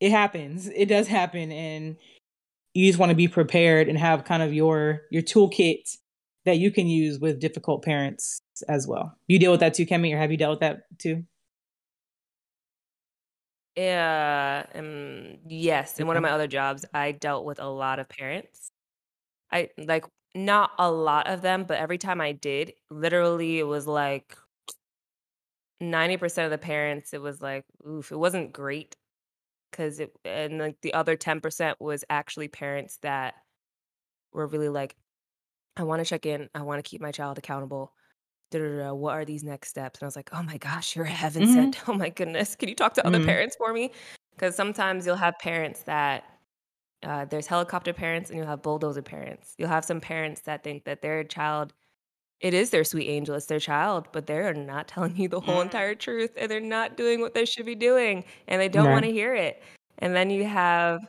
It happens. It does happen. And you just want to be prepared and have kind of your your toolkit that you can use with difficult parents as well you deal with that too kemi or have you dealt with that too yeah, um, yes. In one of my other jobs, I dealt with a lot of parents. I like not a lot of them, but every time I did, literally it was like 90% of the parents, it was like, oof, it wasn't great. Cause it, and like the other 10% was actually parents that were really like, I want to check in. I want to keep my child accountable what are these next steps? And I was like, oh my gosh, you're a heaven mm-hmm. sent. Oh my goodness. Can you talk to mm-hmm. other parents for me? Because sometimes you'll have parents that uh, there's helicopter parents and you'll have bulldozer parents. You'll have some parents that think that their child, it is their sweet angel, it's their child, but they're not telling you the whole mm-hmm. entire truth and they're not doing what they should be doing and they don't right. want to hear it. And then you have,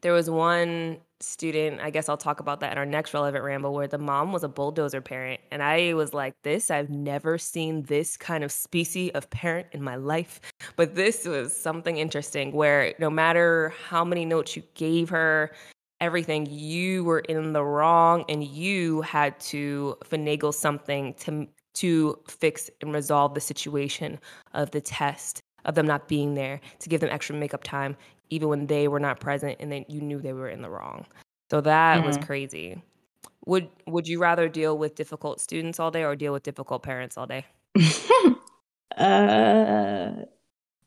there was one student, I guess I'll talk about that in our next relevant ramble, where the mom was a bulldozer parent. And I was like, this, I've never seen this kind of species of parent in my life. But this was something interesting where no matter how many notes you gave her, everything, you were in the wrong and you had to finagle something to to fix and resolve the situation of the test of them not being there to give them extra makeup time even when they were not present and then you knew they were in the wrong. So that mm-hmm. was crazy. Would would you rather deal with difficult students all day or deal with difficult parents all day? uh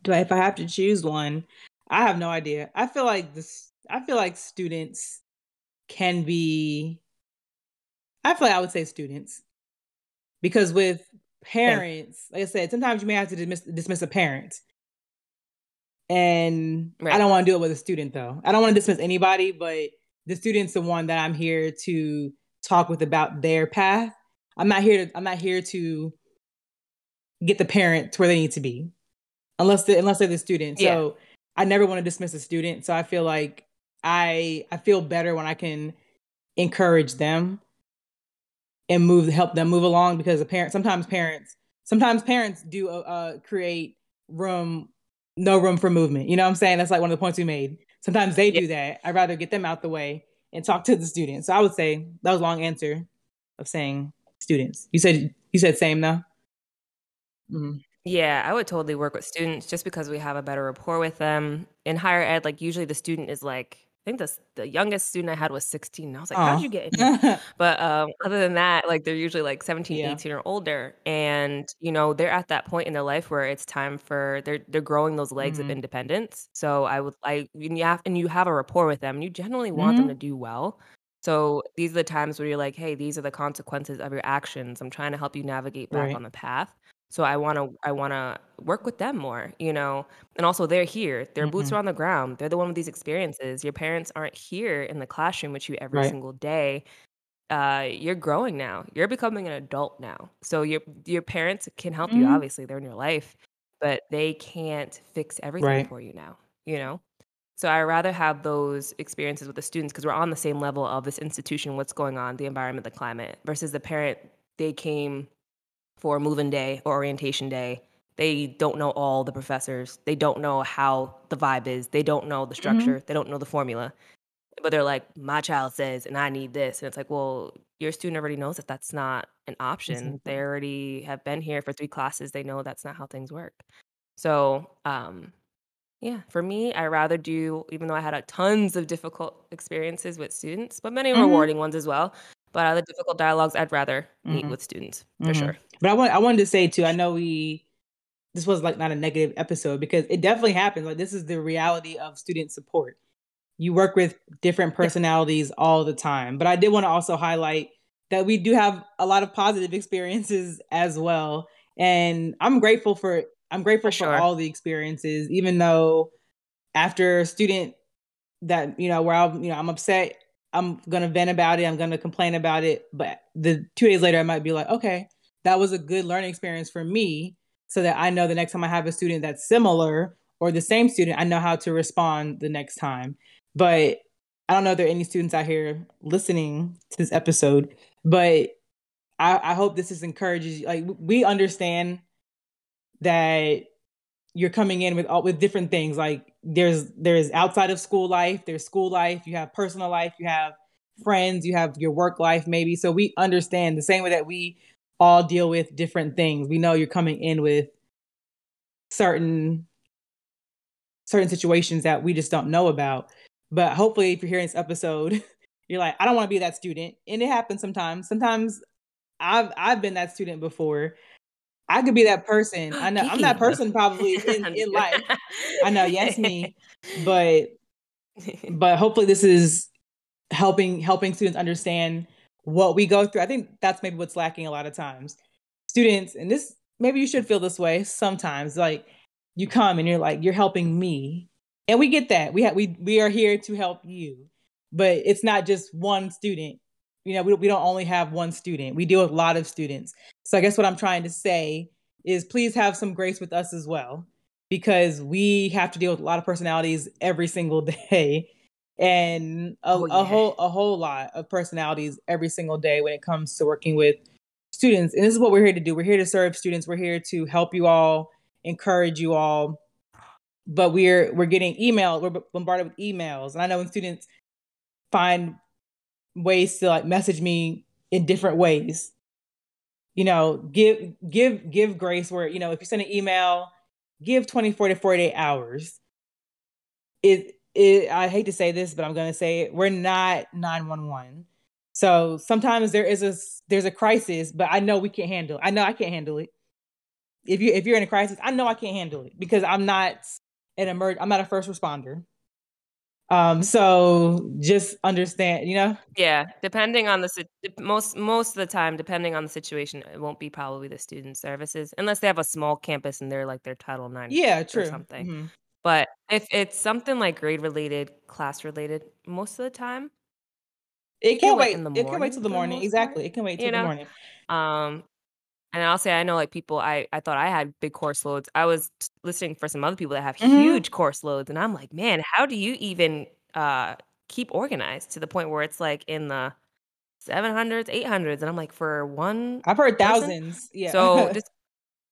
do I if I have to choose one? I have no idea. I feel like this I feel like students can be I feel like I would say students. Because with parents, like I said, sometimes you may have to dismiss dismiss a parent and right. I don't want to do it with a student though. I don't want to dismiss anybody, but the student's the one that I'm here to talk with about their path. I'm not here to I'm not here to get the parent to where they need to be, unless the, unless they're the student. Yeah. So I never want to dismiss a student. So I feel like I I feel better when I can encourage them and move help them move along because the parent sometimes parents sometimes parents do uh, uh, create room no room for movement. You know what i'm saying? That's like one of the points we made. Sometimes they do that. I'd rather get them out the way and talk to the students. So i would say that was a long answer of saying students. You said you said same though? Mm-hmm. yeah i would totally work with students just because we have a better rapport with them. In higher ed like usually the student is like I think the the youngest student I had was 16. I was like, how'd you get in here? but um, other than that, like they're usually like 17, yeah. 18 or older. And, you know, they're at that point in their life where it's time for they're they're growing those legs mm-hmm. of independence. So I would I and you have and you have a rapport with them and you generally want mm-hmm. them to do well. So these are the times where you're like, hey, these are the consequences of your actions. I'm trying to help you navigate back right. on the path. So I want to I want to work with them more, you know. And also they're here. Their mm-hmm. boots are on the ground. They're the one with these experiences. Your parents aren't here in the classroom with you every right. single day. Uh, you're growing now. You're becoming an adult now. So your your parents can help mm-hmm. you obviously. They're in your life, but they can't fix everything right. for you now, you know. So I rather have those experiences with the students because we're on the same level of this institution, what's going on, the environment, the climate, versus the parent. They came for moving day or orientation day. They don't know all the professors. They don't know how the vibe is. They don't know the mm-hmm. structure. Mm-hmm. They don't know the formula. But they're like, my child says, and I need this. And it's like, well, your student already knows that that's not an option. Exactly. They already have been here for three classes. They know that's not how things work. So, um, yeah, for me, I rather do, even though I had a tons of difficult experiences with students, but many mm-hmm. rewarding ones as well. But other difficult dialogues, I'd rather meet mm-hmm. with students for mm-hmm. sure. But I want I wanted to say too. I know we this was like not a negative episode because it definitely happens. Like this is the reality of student support. You work with different personalities all the time. But I did want to also highlight that we do have a lot of positive experiences as well. And I'm grateful for I'm grateful for, sure. for all the experiences, even though after a student that, you know, where I'm, you know, I'm upset I'm gonna vent about it. I'm gonna complain about it. But the two days later, I might be like, okay, that was a good learning experience for me, so that I know the next time I have a student that's similar or the same student, I know how to respond the next time. But I don't know if there are any students out here listening to this episode, but I, I hope this is encourages. Like we understand that you're coming in with all with different things like there's there's outside of school life there's school life you have personal life you have friends you have your work life maybe so we understand the same way that we all deal with different things we know you're coming in with certain certain situations that we just don't know about but hopefully if you're hearing this episode you're like i don't want to be that student and it happens sometimes sometimes i've i've been that student before I could be that person. I know I'm that person probably in, in life. I know, yes, me. But but hopefully this is helping helping students understand what we go through. I think that's maybe what's lacking a lot of times. Students, and this maybe you should feel this way sometimes. Like you come and you're like, you're helping me. And we get that. We have we we are here to help you. But it's not just one student you know, we, we don't only have one student, we deal with a lot of students. So I guess what I'm trying to say is please have some grace with us as well, because we have to deal with a lot of personalities every single day and a, oh, yeah. a whole a whole lot of personalities every single day when it comes to working with students. And this is what we're here to do. We're here to serve students. We're here to help you all, encourage you all. But we're we're getting email, we're bombarded with emails. And I know when students find ways to like message me in different ways. You know, give give give grace where, you know, if you send an email, give 24 to 48 hours. It it I hate to say this, but I'm gonna say it. We're not 911. So sometimes there is a there's a crisis, but I know we can't handle it. I know I can't handle it. If you if you're in a crisis, I know I can't handle it because I'm not an emerg I'm not a first responder. Um, so just understand, you know. Yeah, depending on the most most of the time, depending on the situation, it won't be probably the student services unless they have a small campus and they're like their Title Nine. Yeah, true. Or something. Mm-hmm. But if it's something like grade related, class related, most of the time, it can wait. it can wait till the morning. Exactly, it can wait till you know? the morning. Um, And I'll say I know like people I I thought I had big course loads. I was listening for some other people that have mm-hmm. huge course loads and I'm like, "Man, how do you even uh keep organized to the point where it's like in the 700s, 800s and I'm like for one I've heard thousands. Yeah. So just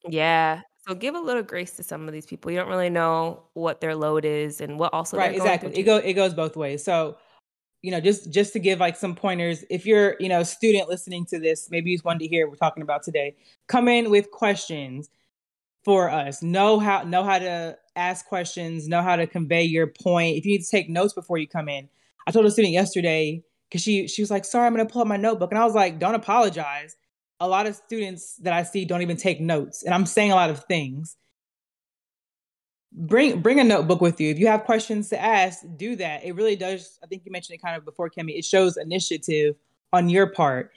yeah. So give a little grace to some of these people. You don't really know what their load is and what also Right, exactly. It go it goes both ways. So you know, just just to give like some pointers, if you're, you know, a student listening to this, maybe you just wanted to hear what we're talking about today. Come in with questions for us. Know how know how to ask questions, know how to convey your point. If you need to take notes before you come in. I told a student yesterday because she she was like, sorry, I'm gonna pull up my notebook. And I was like, don't apologize. A lot of students that I see don't even take notes. And I'm saying a lot of things. Bring bring a notebook with you. If you have questions to ask do that. It really does i think you mentioned it kind of before Kemi. it shows initiative on your part.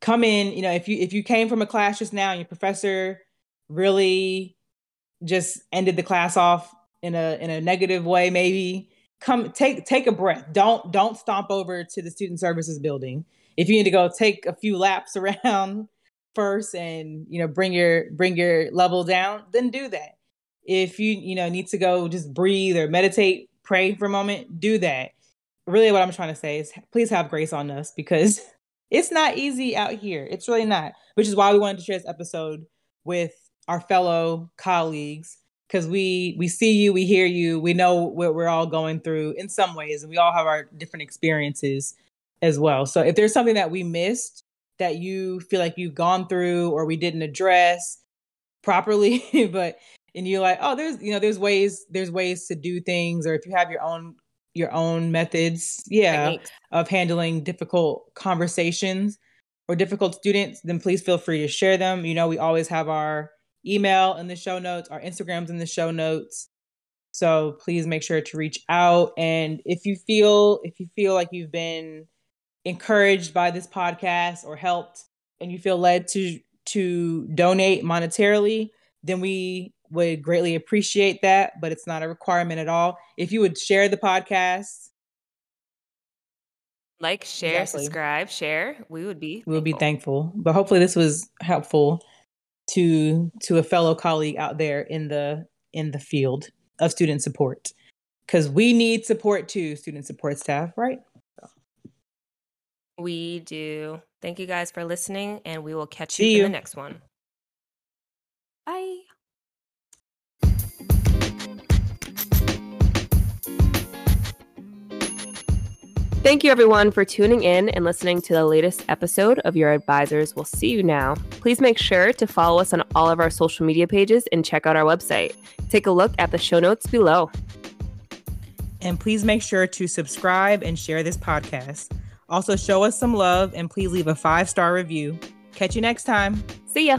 Come in you know if you if you came from a class just now and your professor really just ended the class off in a in a negative way maybe come take take a breath. Don't don't stomp over to the student services building if you need to go take a few laps around first and you know bring your bring your level down then do that. If you you know need to go just breathe or meditate pray for a moment do that. Really what i'm trying to say is please have grace on us because it's not easy out here. It's really not which is why we wanted to share this episode with our fellow colleagues because we we see you we hear you we know what we're all going through in some ways and we all have our different experiences as well so if there's something that we missed that you feel like you've gone through or we didn't address properly but and you're like, oh, there's you know, there's ways there's ways to do things, or if you have your own your own methods, yeah, Thanks. of handling difficult conversations or difficult students, then please feel free to share them. You know, we always have our email in the show notes, our Instagrams in the show notes. So please make sure to reach out. And if you feel if you feel like you've been encouraged by this podcast or helped and you feel led to to donate monetarily, then we would greatly appreciate that, but it's not a requirement at all. If you would share the podcast, like, share, exactly. subscribe, share, we would be we would be thankful. But hopefully, this was helpful to to a fellow colleague out there in the in the field of student support because we need support too, student support staff, right? We do. Thank you guys for listening, and we will catch you, you. in the next one. Bye. Thank you, everyone, for tuning in and listening to the latest episode of Your Advisors Will See You Now. Please make sure to follow us on all of our social media pages and check out our website. Take a look at the show notes below. And please make sure to subscribe and share this podcast. Also, show us some love and please leave a five star review. Catch you next time. See ya.